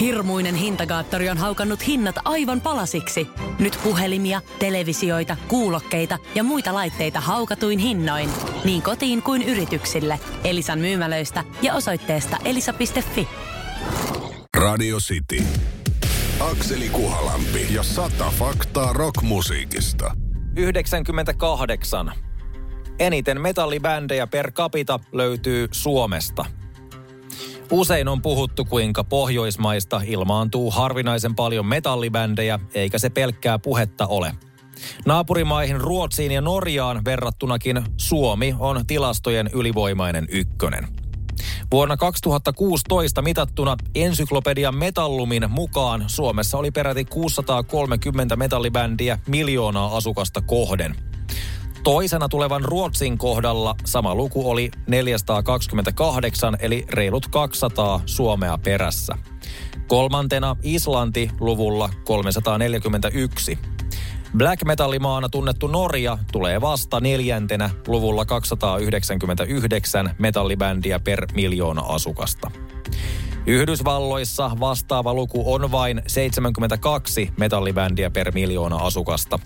Hirmuinen hintakaattori on haukannut hinnat aivan palasiksi. Nyt puhelimia, televisioita, kuulokkeita ja muita laitteita haukatuin hinnoin. Niin kotiin kuin yrityksille. Elisan myymälöistä ja osoitteesta elisa.fi. Radio City. Akseli Kuhalampi ja sata faktaa rockmusiikista. 98. Eniten metallibändejä per capita löytyy Suomesta. Usein on puhuttu, kuinka Pohjoismaista ilmaantuu harvinaisen paljon metallibändejä, eikä se pelkkää puhetta ole. Naapurimaihin Ruotsiin ja Norjaan verrattunakin Suomi on tilastojen ylivoimainen ykkönen. Vuonna 2016 mitattuna ensyklopedian Metallumin mukaan Suomessa oli peräti 630 metallibändiä miljoonaa asukasta kohden. Toisena tulevan Ruotsin kohdalla sama luku oli 428 eli reilut 200 Suomea perässä. Kolmantena Islanti luvulla 341. Black metallimaana tunnettu Norja tulee vasta neljäntenä luvulla 299 metallibändiä per miljoona asukasta. Yhdysvalloissa vastaava luku on vain 72 metallibändiä per miljoona asukasta.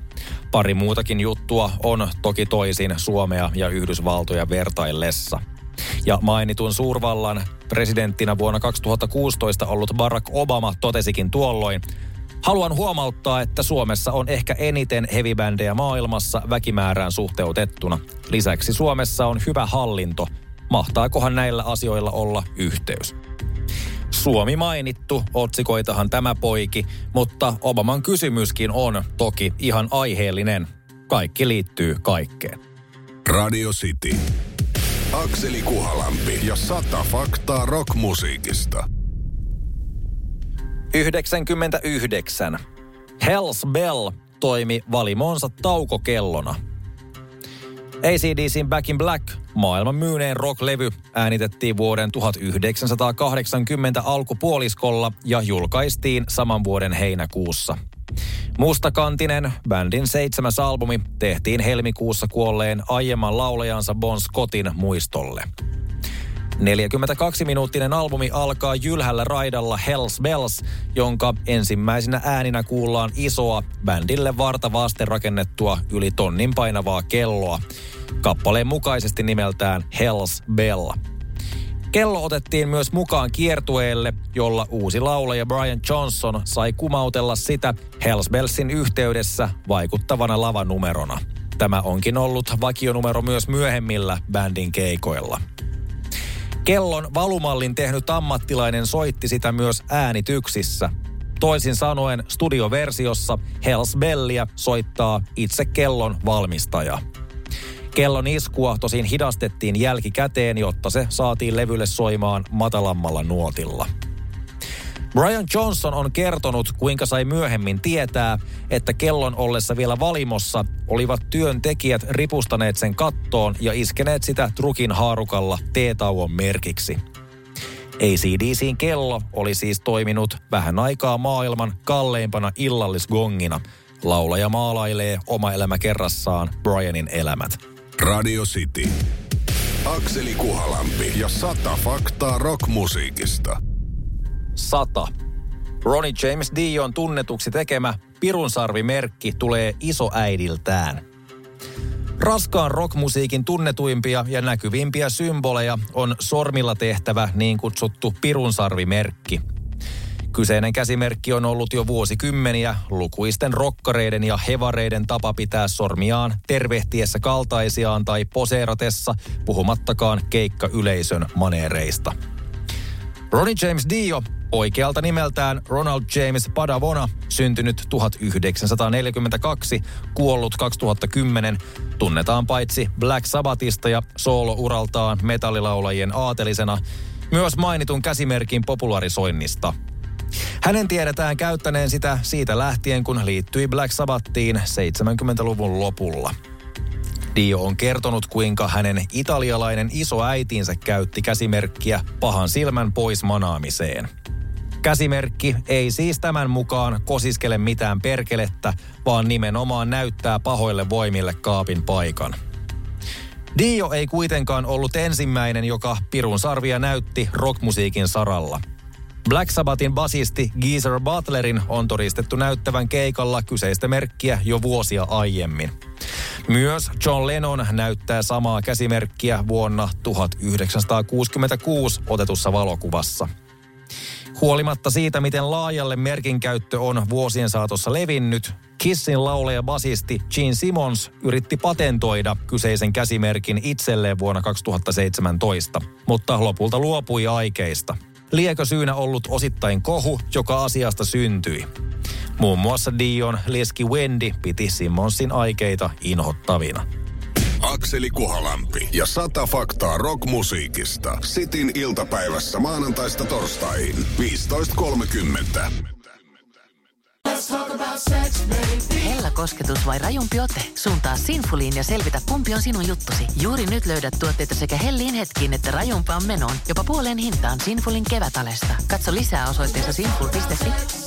Pari muutakin juttua on toki toisin Suomea ja Yhdysvaltoja vertaillessa. Ja mainitun suurvallan presidenttinä vuonna 2016 ollut Barack Obama totesikin tuolloin, Haluan huomauttaa, että Suomessa on ehkä eniten hevibändejä maailmassa väkimäärään suhteutettuna. Lisäksi Suomessa on hyvä hallinto. Mahtaakohan näillä asioilla olla yhteys? Suomi mainittu, otsikoitahan tämä poiki, mutta Obaman kysymyskin on toki ihan aiheellinen. Kaikki liittyy kaikkeen. Radio City. Akseli Kuhalampi ja sata faktaa rockmusiikista. 99. Hells Bell toimi valimonsa taukokellona. ACDCin Back in Black, maailman myyneen rocklevy, äänitettiin vuoden 1980 alkupuoliskolla ja julkaistiin saman vuoden heinäkuussa. Mustakantinen, bändin seitsemäs albumi, tehtiin helmikuussa kuolleen aiemman laulajansa Bon Scottin muistolle. 42-minuuttinen albumi alkaa jylhällä raidalla Hells Bells, jonka ensimmäisenä ääninä kuullaan isoa, bändille varta vasten rakennettua yli tonnin painavaa kelloa. Kappaleen mukaisesti nimeltään Hells Bell. Kello otettiin myös mukaan kiertueelle, jolla uusi laulaja Brian Johnson sai kumautella sitä Hells Bellsin yhteydessä vaikuttavana lavanumerona. Tämä onkin ollut vakionumero myös myöhemmillä bändin keikoilla. Kellon valumallin tehnyt ammattilainen soitti sitä myös äänityksissä. Toisin sanoen studioversiossa Hells Bellia soittaa itse kellon valmistaja. Kellon iskua tosin hidastettiin jälkikäteen, jotta se saatiin levylle soimaan matalammalla nuotilla. Brian Johnson on kertonut, kuinka sai myöhemmin tietää, että kellon ollessa vielä valimossa olivat työntekijät ripustaneet sen kattoon ja iskeneet sitä trukin haarukalla teetauon merkiksi. ACDCin kello oli siis toiminut vähän aikaa maailman kalleimpana illallisgongina. Laulaja maalailee oma elämä kerrassaan Brianin elämät. Radio City. Akseli Kuhalampi ja sata faktaa rockmusiikista. 100. Ronnie James Dion tunnetuksi tekemä Pirunsarvi-merkki tulee isoäidiltään. Raskaan rockmusiikin tunnetuimpia ja näkyvimpiä symboleja on sormilla tehtävä niin kutsuttu Pirunsarvi-merkki. Kyseinen käsimerkki on ollut jo vuosikymmeniä lukuisten rokkareiden ja hevareiden tapa pitää sormiaan tervehtiessä kaltaisiaan tai poseeratessa, puhumattakaan keikka-yleisön maneereista. Ronnie James Dio Oikealta nimeltään Ronald James Padavona, syntynyt 1942, kuollut 2010, tunnetaan paitsi Black Sabbathista ja soolouraltaan metallilaulajien aatelisena, myös mainitun käsimerkin popularisoinnista. Hänen tiedetään käyttäneen sitä siitä lähtien, kun liittyi Black Sabbathiin 70-luvun lopulla. Dio on kertonut, kuinka hänen italialainen isoäitinsä käytti käsimerkkiä pahan silmän pois manaamiseen – Käsimerkki ei siis tämän mukaan kosiskele mitään perkelettä, vaan nimenomaan näyttää pahoille voimille kaapin paikan. Dio ei kuitenkaan ollut ensimmäinen, joka pirun sarvia näytti rockmusiikin saralla. Black Sabbathin basisti Geezer Butlerin on todistettu näyttävän keikalla kyseistä merkkiä jo vuosia aiemmin. Myös John Lennon näyttää samaa käsimerkkiä vuonna 1966 otetussa valokuvassa. Huolimatta siitä, miten laajalle merkin käyttö on vuosien saatossa levinnyt, Kissin lauleja basisti Gene Simmons yritti patentoida kyseisen käsimerkin itselleen vuonna 2017, mutta lopulta luopui aikeista. Liekö syynä ollut osittain kohu, joka asiasta syntyi? Muun muassa Dion leski Wendy piti Simmonsin aikeita inhottavina. Akseli Kuhalampi ja sata faktaa rockmusiikista. Sitin iltapäivässä maanantaista torstaihin 15.30. Hella kosketus vai rajumpi ote? Suuntaa Sinfuliin ja selvitä, kumpi on sinun juttusi. Juuri nyt löydät tuotteita sekä hellin hetkiin että rajumpaan menoon. Jopa puoleen hintaan Sinfulin kevätalesta. Katso lisää osoitteessa sinful.fi.